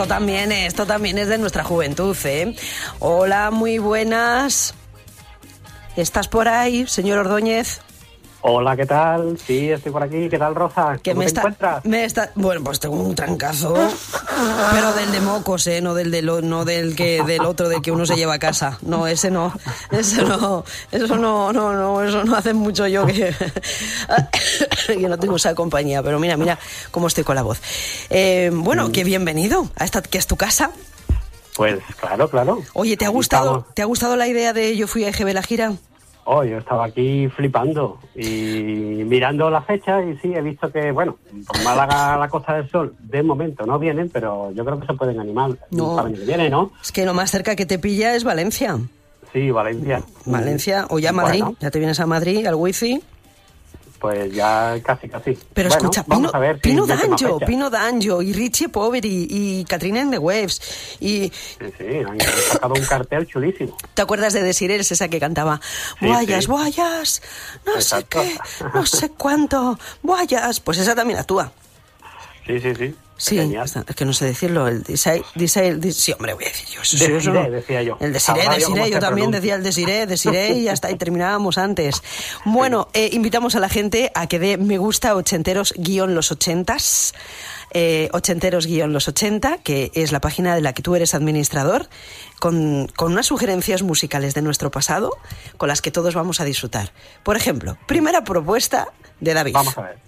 esto también, esto también es de nuestra juventud, ¿eh? Hola, muy buenas. ¿Estás por ahí, señor Ordóñez? Hola, ¿qué tal? Sí, estoy por aquí. ¿Qué tal, Rosa? ¿Qué ¿Cómo me te está, encuentras? me está, bueno, pues tengo un trancazo, pero del de mocos, ¿eh? No del, de lo- no del que del otro del que uno se lleva a casa. No, ese no, ese no, eso no, no, no, eso no hace mucho yo que yo no tengo esa compañía. Pero mira, mira cómo estoy con la voz. Eh, bueno, que bienvenido a esta que es tu casa. Pues claro, claro. Oye, ¿te ha gustado, estamos. te ha gustado la idea de yo fui a EGB la gira? Oh, yo estaba aquí flipando y mirando la fecha y sí, he visto que, bueno, por Málaga, la Costa del Sol, de momento no vienen, pero yo creo que se pueden animar No. para que viene, ¿no? Es que lo más cerca que te pilla es Valencia. Sí, Valencia. Valencia o ya Madrid. Bueno, Ya te vienes a Madrid, al wifi. Pues ya casi, casi. Pero Bueno, escucha, vamos Pino, a ver si Pino D'Angio. Pino D'Angio y Richie Poveri y Katrina en the Waves. Y Sí, sí, han sacado un cartel chulísimo. ¿te acuerdas de Desirels, esa que cantaba? Sí, Guayas, sí. guayas, no Exacto. sé qué, no sé cuánto, guayas. Pues esa también actúa. Sí, sí, sí. Sí, es que no sé decirlo. El Desire, Desire- Des- sí, hombre, voy a decir yo. Eso, Desiré, decía yo. El Desiré, Desiré, yo también decía el Desiré, Desiré y está, y terminábamos antes. Bueno, eh, invitamos a la gente a que dé me gusta ochenteros guion los ochentas. Eh, ochenteros guion los ochenta, que es la página de la que tú eres administrador, con, con unas sugerencias musicales de nuestro pasado, con las que todos vamos a disfrutar. Por ejemplo, primera propuesta de David. Vamos a ver.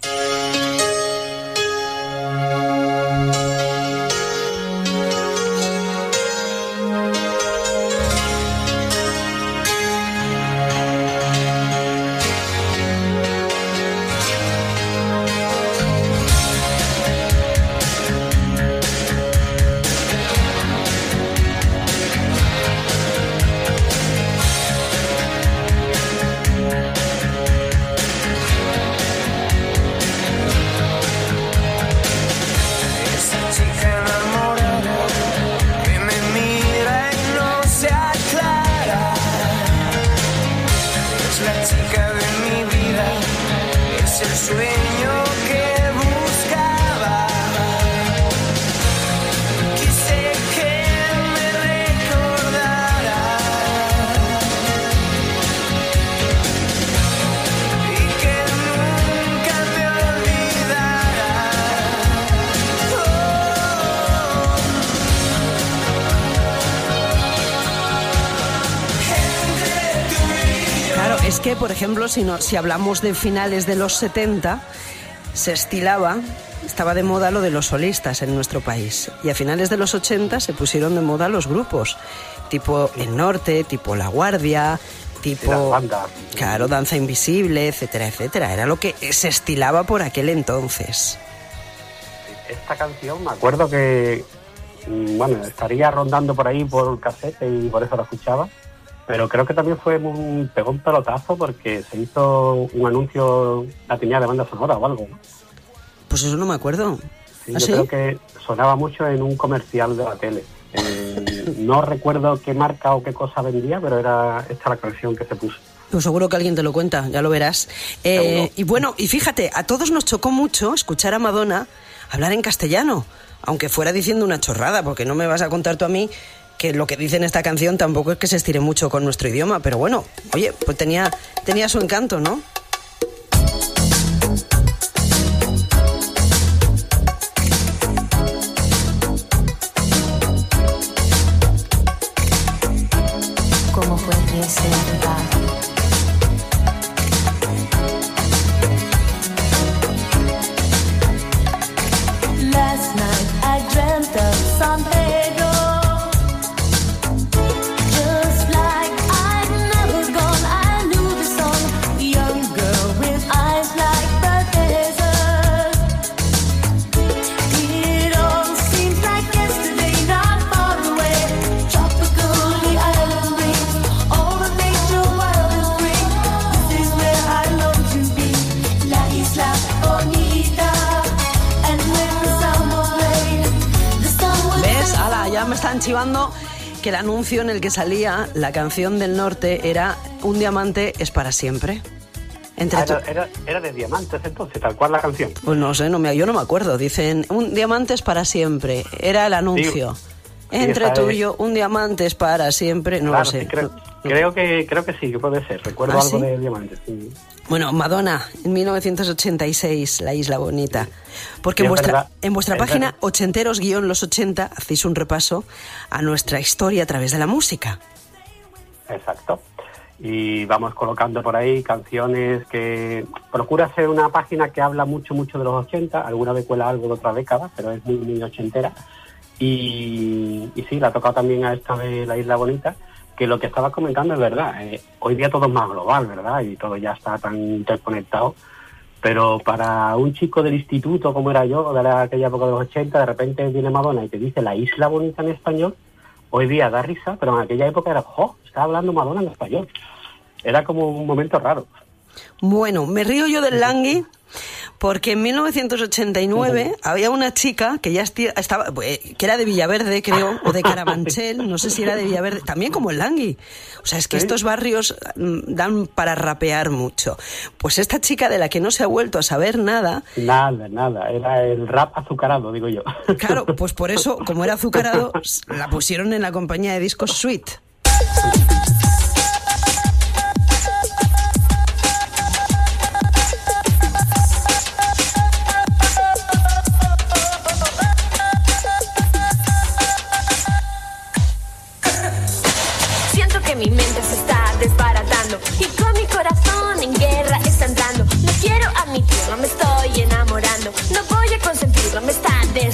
Es ejemplo, si, no, si hablamos de finales de los 70, se estilaba, estaba de moda lo de los solistas en nuestro país. Y a finales de los 80 se pusieron de moda los grupos, tipo El Norte, tipo La Guardia, tipo... Claro, Danza Invisible, etcétera, etcétera. Era lo que se estilaba por aquel entonces. Esta canción, me acuerdo que, mm, bueno, estaría rondando por ahí por cassette y por eso la escuchaba, pero creo que también fue un, pegó un pelotazo porque se hizo un anuncio, la tenía de banda sonora o algo, ¿no? Pues eso no me acuerdo. Sí, ¿Ah, yo sí? creo que sonaba mucho en un comercial de la tele. Eh, no recuerdo qué marca o qué cosa vendía, pero era esta la canción que se puso. Pues seguro que alguien te lo cuenta, ya lo verás. Eh, y bueno, y fíjate, a todos nos chocó mucho escuchar a Madonna hablar en castellano, aunque fuera diciendo una chorrada, porque no me vas a contar tú a mí que lo que dice en esta canción tampoco es que se estire mucho con nuestro idioma, pero bueno, oye, pues tenía, tenía su encanto, ¿no? Anuncio en el que salía la canción del norte era Un diamante es para siempre. Entre Ah, era, era, era de diamantes entonces, tal cual la canción. Pues no sé, no me, yo no me acuerdo. Dicen, un diamantes para siempre. Era el anuncio. Sí, Entre tú es. y yo, un diamantes para siempre. No Claro, lo sé. creo, no- creo que creo que sí, que puede ser. Recuerdo ¿Ah, algo sí? de diamantes. sí. Bueno, Madonna, en 1986, La Isla Bonita. Porque Sí, en es vuestra, verdad. en vuestra Es página ochenteros-los 80 hacéis un repaso a nuestra historia a través de la música. Exacto. Y vamos colocando por ahí canciones que... Procura ser una página que habla mucho, mucho de los 80. Alguna vez cuela algo de otra década, pero es muy, muy ochentera. Y, y sí, la ha tocado también a esta de la Isla Bonita, que lo que estabas comentando es verdad. eh, hoy día todo es más global, ¿verdad? Y todo ya está tan interconectado. Pero para un chico del instituto como era yo, de la- aquella época de los 80, de repente viene Madonna y te dice la Isla Bonita en español, hoy día da risa, pero en aquella época era, ¡jo! Estaba hablando Madonna en español. Era como un momento raro. Bueno, me río yo del Langui porque en 1989 había una chica que ya estaba, eh, que era de Villaverde, creo, o de Carabanchel, no sé si era de Villaverde, también como el Langui. O sea, es que Sí. estos barrios mm, dan para rapear mucho. Pues esta chica de la que no se ha vuelto a saber nada, Nada, nada. Era el rap azucarado, digo yo. claro, pues por eso, como era azucarado, la pusieron en la compañía de discos Sweet.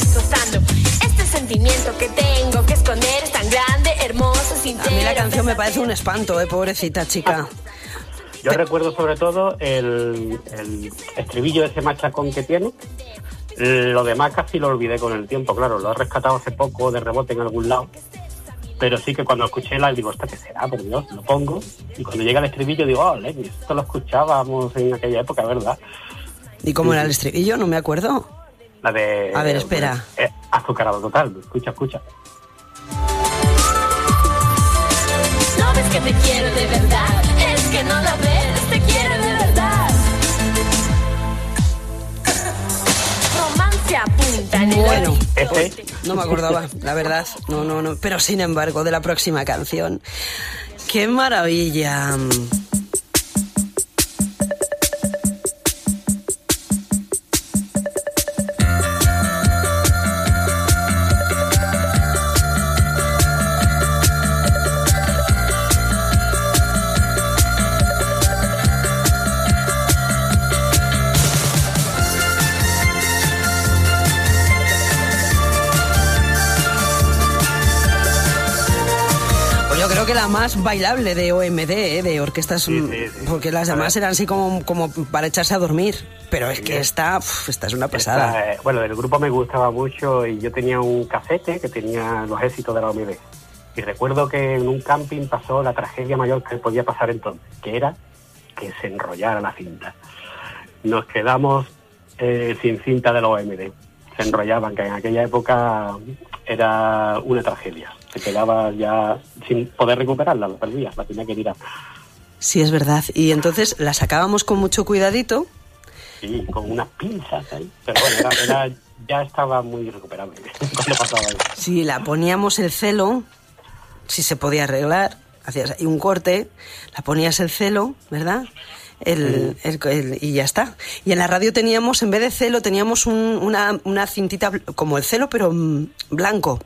Destrozando. Este sentimiento que tengo que esconder es tan grande, hermoso, A sincero. mí la canción me parece un espanto, eh, pobrecita chica. Yo recuerdo sobre todo el, el estribillo de ese machacón que tiene. Lo demás casi lo olvidé con el tiempo, claro, lo he rescatado hace poco de rebote en algún lado. Pero sí que cuando escuché la digo, ¿esta qué será? Por Dios, lo pongo. Y cuando llega el estribillo digo, oh, Lenny, esto lo escuchábamos en aquella época, ¿verdad? ¿Y cómo era el estribillo? No me acuerdo. La de... A ver, espera. eh, azucarado total, escucha, escucha. No ves que te quiero de verdad, es que no la ves, te quiero de verdad. Romance apunta en el Bueno. Ese, No me acordaba, la verdad. No, no, no. Pero sin embargo, de la próxima canción. ¡Qué maravilla! Que la más bailable de OMD, ¿eh? de orquestas, Sí, mm, sí, sí. porque las demás eran así como, como para echarse a dormir. Pero es que esta, uf, esta es una pasada. Esta, eh, bueno, del grupo me gustaba mucho y yo tenía un casete que tenía los éxitos de la OMD. Y recuerdo que en un camping pasó la tragedia mayor que podía pasar entonces, que era que se enrollara la cinta. Nos quedamos eh, sin cinta de la OMD. Se enrollaban, que en aquella época era una tragedia. Se quedaba ya sin poder recuperarla, la perdía, la tenía que tirar. Sí, es verdad. Y entonces la sacábamos con mucho cuidadito. Sí, con unas pinzas ahí. Pero bueno, era- era- ya estaba muy recuperable cuando pasaba eso. Si la poníamos el celo, si se podía arreglar, hacías ahí un corte, la ponías el celo, ¿verdad? El, el- el- y ya está. Y en la radio teníamos, en vez de celo, teníamos un- una, una cintita como el celo, pero mm, blanco.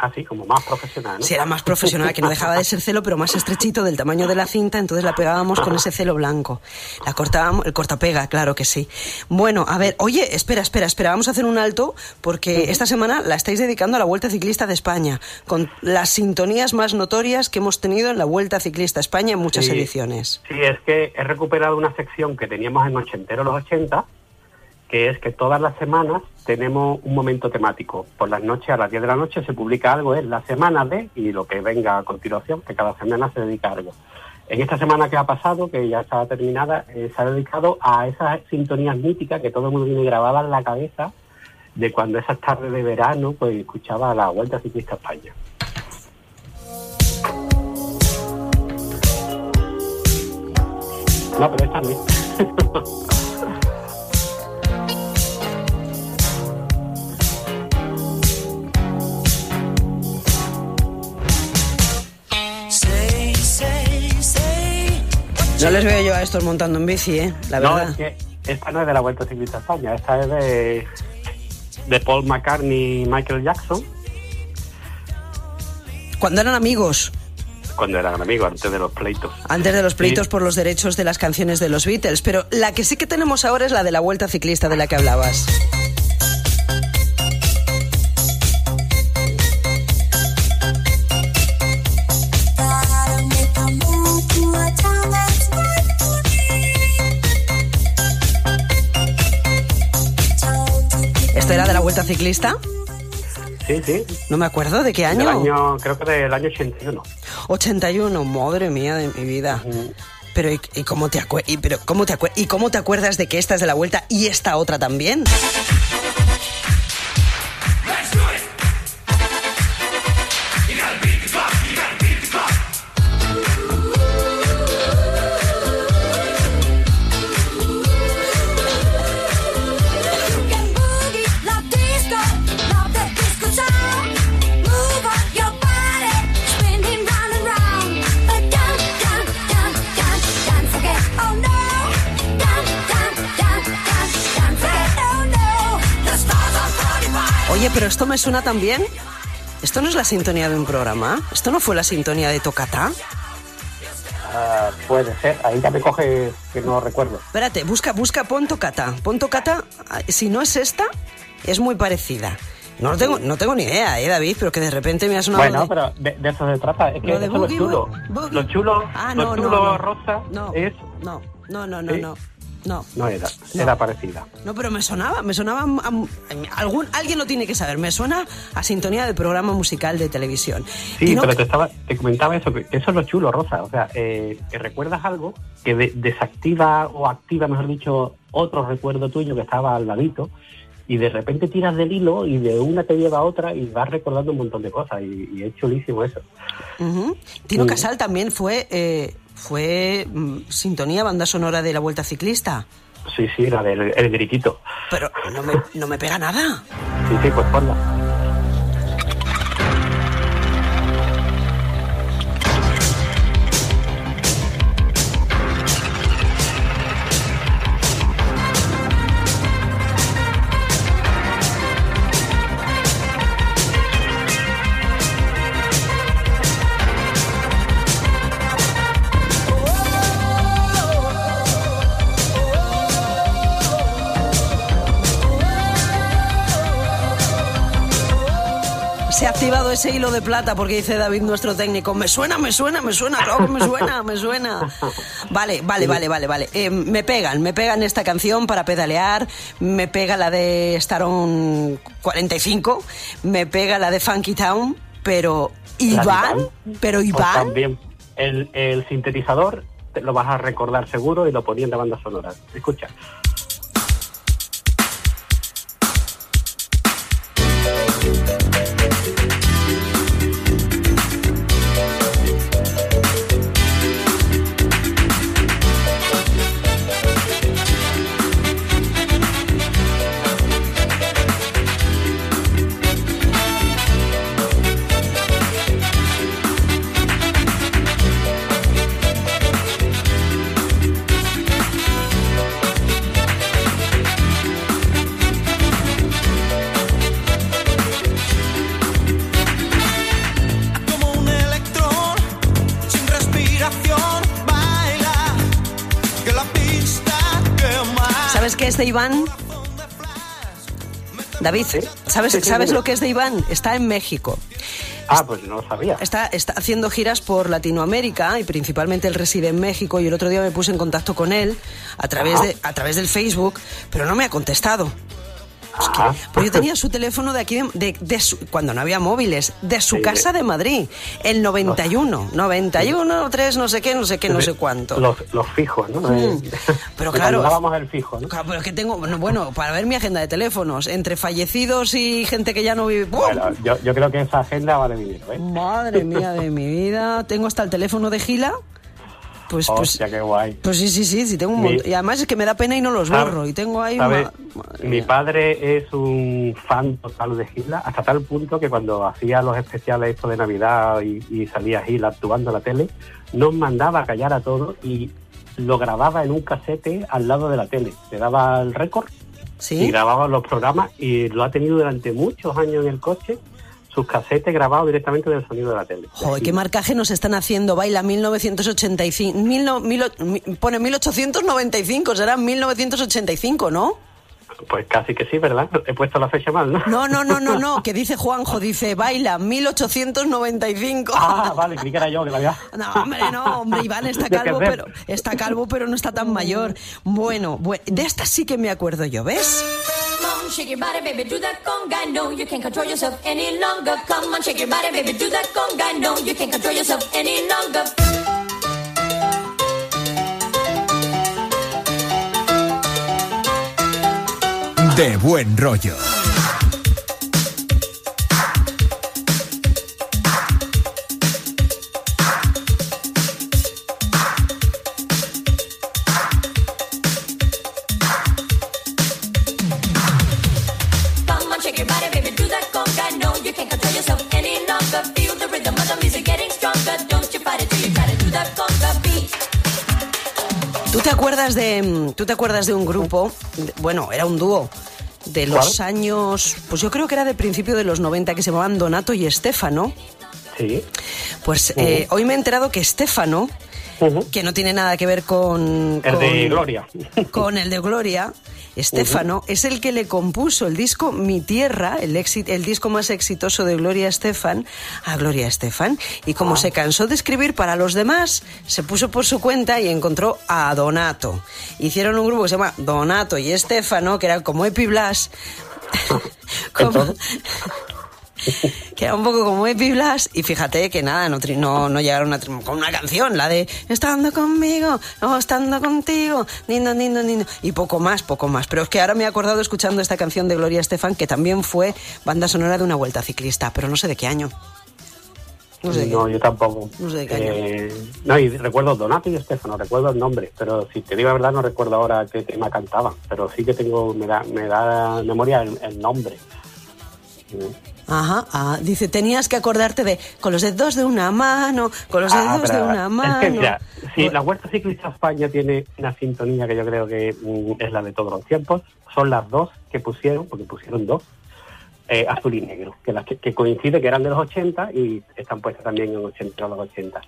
Así, como más profesional, ¿no? Si era más profesional, que no dejaba de ser celo, pero más estrechito del tamaño de la cinta, entonces la pegábamos con ese celo blanco. La cortábamos, el cortapega, claro que sí. Bueno, a ver, oye, espera, espera, espera, vamos a hacer un alto, porque esta semana la estáis dedicando a la Vuelta Ciclista de España, con las sintonías más notorias que hemos tenido en la Vuelta Ciclista a España en muchas Sí. ediciones. Sí, es que he recuperado una sección que teníamos en Ochentero los 80, que es que todas las semanas tenemos un momento temático. Por las noches, a las 10 de la noche, se publica algo, es la semana de, y lo que venga a continuación, que cada semana se dedica a algo. En esta semana que ha pasado, que ya está terminada, eh, se ha dedicado a esas sintonías míticas que todo el mundo tiene grabadas en la cabeza de cuando esas tardes de verano pues escuchaba la Vuelta Ciclista a España. No, pero esta no. No les veo yo a estos montando en bici, ¿eh? La No, verdad. es que esta no es de la Vuelta Ciclista a España, esta es de, de Paul McCartney y Michael Jackson, Cuando eran amigos, cuando eran amigos, antes de los pleitos. antes de los pleitos Sí. por los derechos de las canciones de los Beatles, pero la que sí que tenemos ahora es la de la Vuelta Ciclista de la que hablabas. Vuelta Ciclista? Sí, sí. No me acuerdo de qué Del año. año, creo que del año 81. 81, madre mía de mi vida. Pero ¿y, y cómo te y, pero cómo te y cómo te acuerdas de que esta es de la Vuelta y esta otra también? Me suena también. ¿Esto no es la sintonía de un programa? ¿Esto no fue la sintonía de Tocata? Ah, puede ser, ahí ya me coge que no recuerdo. Espérate, busca, busca, pon Tocata. Pon Tocata, ah, si no es esta, es muy parecida. No tengo, no tengo ni idea, eh, David, pero que de repente me ha sonado. Bueno, de- pero de, de eso se trata. Es que Lo de eso lo chulo. Boogie. Lo chulo, Ah, lo no, no, chulo no. rosa No, es... no, no, no, no, ¿Sí? no. No. No era, No. era parecida. No, pero me sonaba, me sonaba a- a- algún alguien lo tiene que saber. Me suena a sintonía de programa musical de televisión. Sí, no- pero te, estaba, te comentaba eso, que eso es lo chulo, Rosa. O sea, eh, que recuerdas algo que de- desactiva o activa, mejor dicho, otro recuerdo tuyo que estaba al ladito y de repente tiras del hilo y de una te lleva a otra y vas recordando un montón de cosas y, y es chulísimo eso. Ujú. Tino. Casal también fue eh, fue mm, sintonía banda sonora de la Vuelta Ciclista. Sí, sí, la del el gritito. Pero no me, no me pega nada. Sí, sí, pues ponla. Activado ese hilo de plata porque dice David, nuestro técnico, me suena, me suena, me suena, claro que me suena, me suena. Vale, vale, vale, vale, vale. Eh, me pegan, me pegan esta canción para pedalear, me pega la de Staron 45, me pega la de Funky Town, pero La Iván, Iván. pero Pues Iván, también el, el sintetizador te lo vas a recordar seguro y lo ponían de banda sonora. Escucha. Iván? David, ¿sabes, ¿sabes lo que es de Iván? Está en México. Ah, pues no lo sabía. Está, está haciendo giras por Latinoamérica y principalmente él reside en México y el otro día me puse en contacto con él a través, de, a través del Facebook, pero no me ha contestado. Ah. Pues yo tenía su teléfono de aquí, de, de- de su- cuando no había móviles, de su Sí, casa de- Madrid, el 91, 91, 3, no sé qué, no sé qué, no sé cuánto. Los, los fijos, ¿no? Mm. Eh, Pero que claro. dábamos el fijo, ¿no? Claro, pero es que tengo, bueno, bueno, para ver mi agenda de teléfonos, entre fallecidos y gente que ya no vive. Bueno, yo, yo creo que esa agenda vale dinero, ¿eh? Madre mía de mi vida, tengo hasta el teléfono de Gila. Pues, pues, Hostia, qué guay. pues sí, sí, sí, sí, tengo un Mi- montón. Y además es que me da pena y no los ¿Sabe- borro. Y tengo ahí una- Mi padre es un fan total de Gila, hasta tal punto que cuando hacía los especiales estos de Navidad y, y salía Gila actuando en la tele, nos mandaba a callar a todos y lo grababa en un casete al lado de la tele. Le daba el récord y ¿Sí? grababa los programas y lo ha tenido durante muchos años en el coche, sus casetes grabados directamente del sonido de la tele. Joder, qué marcaje nos están haciendo. Baila 1985. Mil no- mil pone 1895, será 1985, ¿no? Pues casi que sí, ¿verdad? He puesto la fecha mal, ¿no? No, no, no, no, no, que dice Juanjo, dice baila 1895. Ah, vale, creí que era yo que la había... No, hombre, no, hombre, Iván está calvo, pero está calvo, pero no está tan mayor. Bueno, bue- de esta sí que me acuerdo yo, ¿ves? Shake your body, baby, do that conga. No, you can't control yourself any longer. Come on, shake your body, baby, do that conga. No, you can't control yourself any longer. De buen rollo. Te acuerdas de, mm, tú te acuerdas de un grupo? Bueno, era un dúo de los ¿Cuál? años, pues yo creo que era de principio de los 90 que se llamaban Donato y Estefano. Sí. Pues eh, hoy me he enterado que Estefano, Que no tiene nada que ver con, El de Gloria. con el de Gloria, Estefano es el que le compuso el disco Mi Tierra, el, el disco más exitoso de Gloria Estefan, a Gloria Estefan. Y como se cansó de escribir para los demás, se puso por su cuenta y encontró a Donato. Hicieron un grupo que se llama Donato y Estefano, que era como Epi Blas. como- que era un poco como Epi Blas y fíjate que nada, no, no, no llegaron a con una canción, la de Estando conmigo, no estando contigo, nindo, nindo, nindo, y poco más, poco más. Pero es que ahora me he acordado escuchando esta canción de Gloria Estefan que también fue banda sonora de una vuelta ciclista, pero no sé de qué año. No sé No, yo tampoco. No sé de qué año. Eh, no, y recuerdo Donato y Estefano, recuerdo el nombre, pero si te digo la verdad no recuerdo ahora qué tema cantaban, pero sí que tengo, me da, me da memoria el, el nombre. Ajá, ah, dice, tenías que acordarte de con los dedos de una mano, con los dedos Ah, de pero una mano. Es que mira, si la Vuelta Ciclista España tiene una sintonía que yo creo que mm, es la de todos los tiempos, son las dos que pusieron, porque pusieron dos, eh, azul y negro, que, las que, que coincide que eran de los 80 y están puestas también en 80, los 80.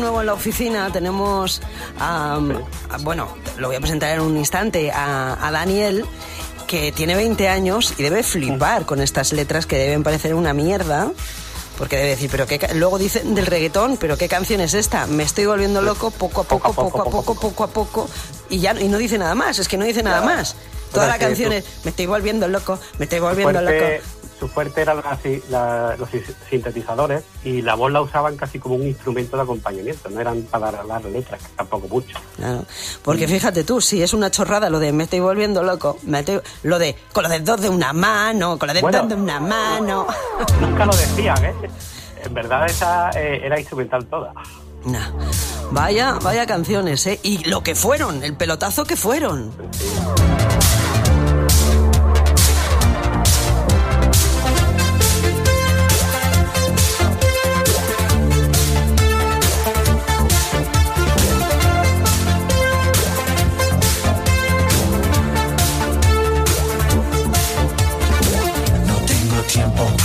Nuevo en la oficina, tenemos, a, a- bueno, lo voy a presentar en un instante, a, a Daniel, que tiene 20 años y debe flipar con estas letras que deben parecer una mierda. Porque debe decir, pero qué luego dicen del reggaetón, pero qué canción es esta. Me estoy volviendo loco poco a poco, poco a poco, poco a poco, y ya y no dice nada más. Es que no dice nada más. Toda la canción es me estoy volviendo loco, me estoy volviendo loco. Su fuerte eran las- la- los sintetizadores y la voz la usaban casi como un instrumento de acompañamiento, no eran para dar letras, que tampoco mucho. Claro. Porque fíjate tú, si es una chorrada lo de me estoy volviendo loco, me estoy- lo de con los dedos de una mano, con los dedos Bueno. de una mano. Nunca lo decían, ¿eh? En verdad esa eh, era instrumental toda. Nah. Vaya, vaya canciones, ¿eh? Y lo que fueron, el pelotazo que fueron. No tiempo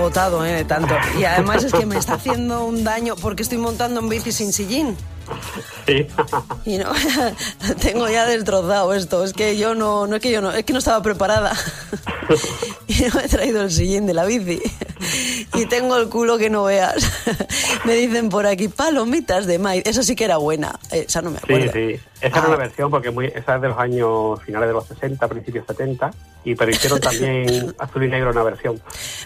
agotado ¿eh? de tanto. Y además es que me está haciendo un daño porque estoy montando en bici sin sillín. Sí. Y no, tengo ya destrozado esto. Es que yo no, no es que yo no, es que no estaba preparada. Y no he traído el sillín de la bici. Y tengo el culo que no veas. Me dicen por aquí, palomitas de maíz. Esa sí que era buena. Esa no me Sí, acuerdo. sí. Esa es Ah. una versión porque muy, esa es de los años finales de los 60, principios 70. Y pero hicieron también azul y negro una versión.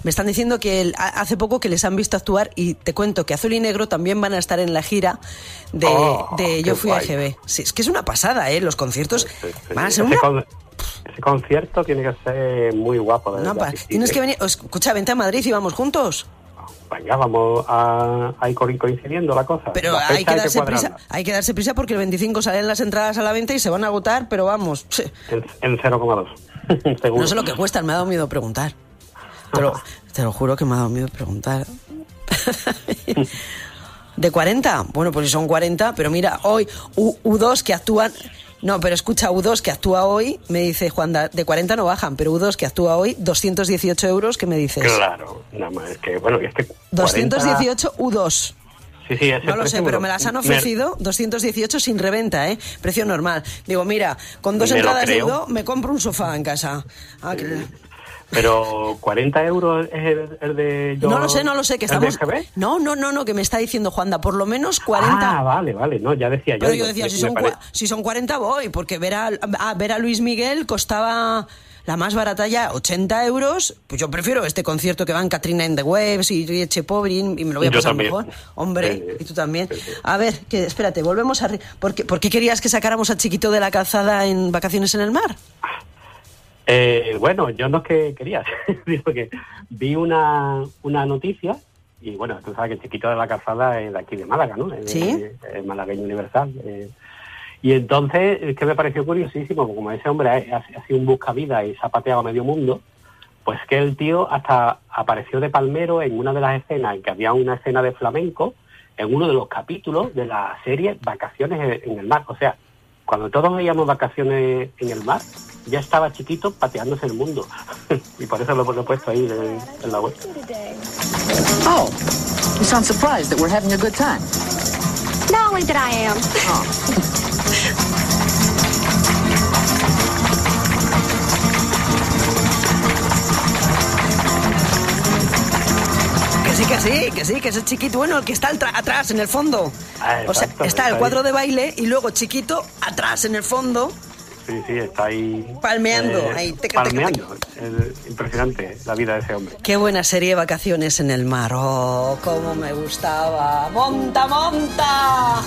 Me están diciendo que el- a- hace poco que les han visto actuar y te cuento que Azul y Negro también van a estar en la gira de, Oh, de Yo Fui a guay. GB. Sí, es que es una pasada, ¿eh? Los conciertos Sí, sí. van a ser ese, una... con- ese concierto tiene que ser muy guapo. de pa- Tienes que venir... Escucha, vente a Madrid y vamos juntos. Venga, vamos a, a ir co- coincidiendo la cosa. Pero La hay que, darse prisa, hay que darse prisa porque el 25 salen las entradas a la venta y se van a agotar, pero vamos... En, en 0,2. Seguro. No sé lo que cuestan, me ha dado miedo preguntar. Te lo, te lo juro que me ha dado miedo preguntar. ¿De 40? Bueno, pues si son 40, pero mira, hoy U, 2 que actúan... No, pero escucha, U2 que actúa hoy, me dice Juanda, de 40 no bajan, pero U2 que actúa hoy, 218 euros, ¿qué me dices? Claro, nada más. Es que, bueno, es que 40 218 U2. Sí, sí, No lo sé, pero me las han me- ofrecido 218 sin reventa, ¿eh? Precio normal. Digo, mira, con dos Me entradas de creo. U2 me compro un sofá en casa. Ah, que- Pero 40 euros es el, el de yo. No lo sé, no lo sé, que ¿el de estamos... No, no, no, no, que me está diciendo Juanda, por lo menos 40... Ah, vale, vale, no, ya decía yo. Pero yo decía, me- si son, pare- si son 40 voy, porque ver a, a- ver a Luis Miguel costaba la más barata ya 80 euros. Pues yo prefiero este concierto que van Katrina in the Waves y Rieche Pobre y me lo voy a Yo pasar también. mejor. Hombre, Sí, y tú también. Sí, sí. A ver, que espérate, volvemos a... ¿Por qué, por qué querías que sacáramos a Chiquito de la calzada en vacaciones en el mar? Eh, bueno, yo no es que quería, digo que vi una, una noticia y bueno, tú sabes que el chiquito de la calzada es de aquí de Málaga, ¿no? Es, Sí. es malagueño universal. eh. y entonces es que me pareció curiosísimo, como ese hombre ha, ha sido un buscavidas y se ha pateado a medio mundo, pues que el tío hasta apareció de palmero en una de las escenas, en que había una escena de flamenco, en uno de los capítulos de la serie Vacaciones en el mar. O sea, cuando todos veíamos vacaciones en el mar, ya estaba chiquito pateándose el mundo. y por eso lo, lo he puesto ahí en, en la web. Oh, you sound surprised that we're having a good time. Not only that I am. Que sí, que sí, que es el chiquito, bueno, el que está atrás, en el fondo. Ah, o sea, está el cuadro de baile y luego chiquito atrás, en el fondo. Sí, sí, está ahí. eh, Palmeando, ahí, teca, teca, palmeando. Es impresionante la vida de ese hombre. Qué buena serie Vacaciones en el mar. Oh, cómo me gustaba. Monta, monta.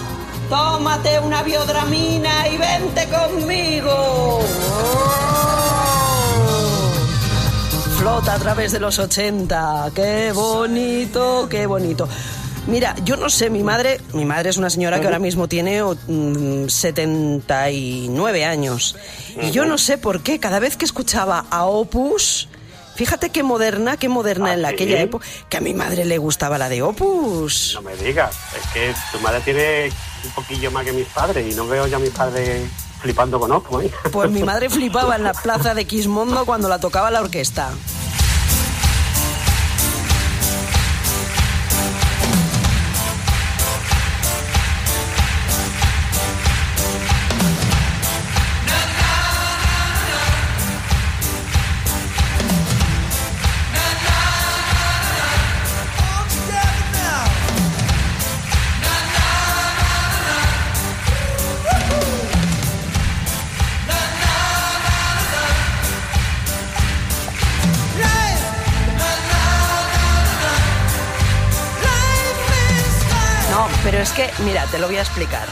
Tómate una biodramina y vente conmigo. Oh. Flota a través de los 80. Qué bonito, qué bonito. Mira, yo no sé, mi madre, mi madre es una señora que ahora mismo tiene o, mm, 79 años. Y yo no sé por qué, cada vez que escuchaba a Opus, fíjate qué moderna, qué moderna ¿Ah, en sí? aquella época, que a mi madre le gustaba la de Opus. No me digas, es que tu madre tiene un poquillo más que mis padres y no veo ya a mis padres flipando con Oppo, ¿eh? Pues mi madre flipaba en la plaza de Quismondo cuando la tocaba la orquesta. Mira, te lo voy a explicar.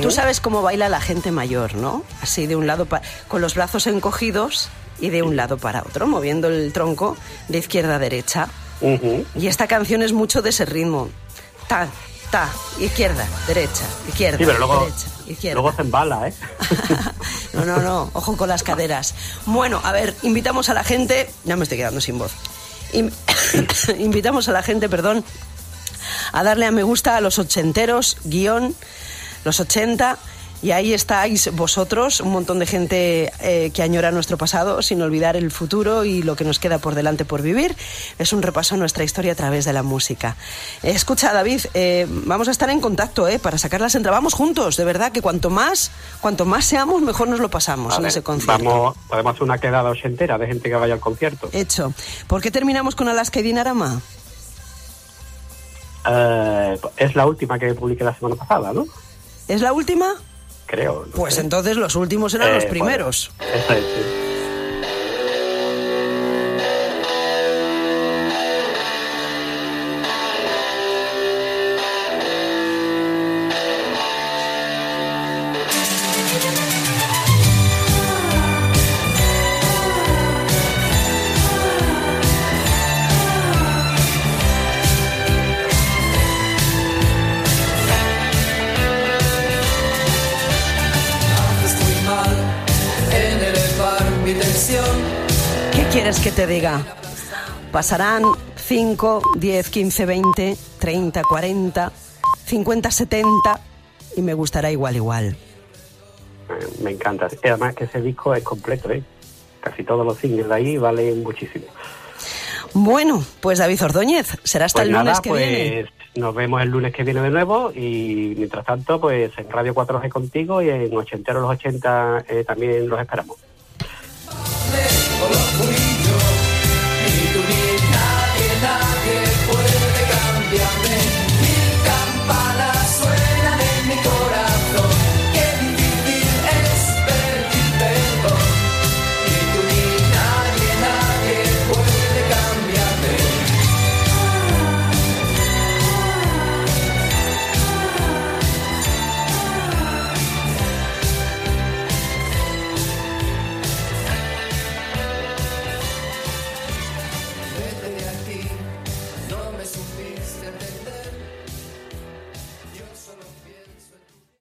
Tú sabes cómo baila la gente mayor, ¿no? Así de un lado, con los brazos encogidos y de un lado para otro, moviendo el tronco de izquierda a derecha. Y esta canción es mucho de ese ritmo. Ta, ta, izquierda, derecha, izquierda, Sí, pero luego, derecha, izquierda. luego se embala, ¿eh? No, no, no, ojo con las caderas. Bueno, a ver, invitamos a la gente, ya me estoy quedando sin voz. In- invitamos a la gente, perdón, a darle a me gusta a los ochenteros, guion, los 80. Y ahí estáis vosotros, un montón de gente eh, que añora nuestro pasado sin olvidar el futuro y lo que nos queda por delante por vivir. Es un repaso a nuestra historia a través de la música. Escucha, David, eh, vamos a estar en contacto eh, para sacar las entradas. Vamos juntos, de verdad, que cuanto más, cuanto más seamos, mejor nos lo pasamos en ese concierto. Vamos, podemos hacer una quedada ochentera de gente que vaya al concierto. Hecho. ¿Por qué terminamos con Alaska y Dinarama? Eh, es la última que publiqué la semana pasada, ¿no? ¿Es la última? Creo. no Pues sé. entonces los últimos eran Eh, los bueno, primeros. eso es, sí. Te diga? Pasarán 5, 10, 15, 20, 30, 40, 50, 70 y me gustará igual, igual. Me encanta. Además que ese disco es completo, ¿eh? Casi todos los singles de ahí valen muchísimo. Bueno, pues David Ordóñez, será hasta Pues el lunes nada, que pues viene. nos vemos el lunes que viene de nuevo y mientras tanto, pues en Radio 4G contigo y en Ochenteros los 80 eh, también los esperamos.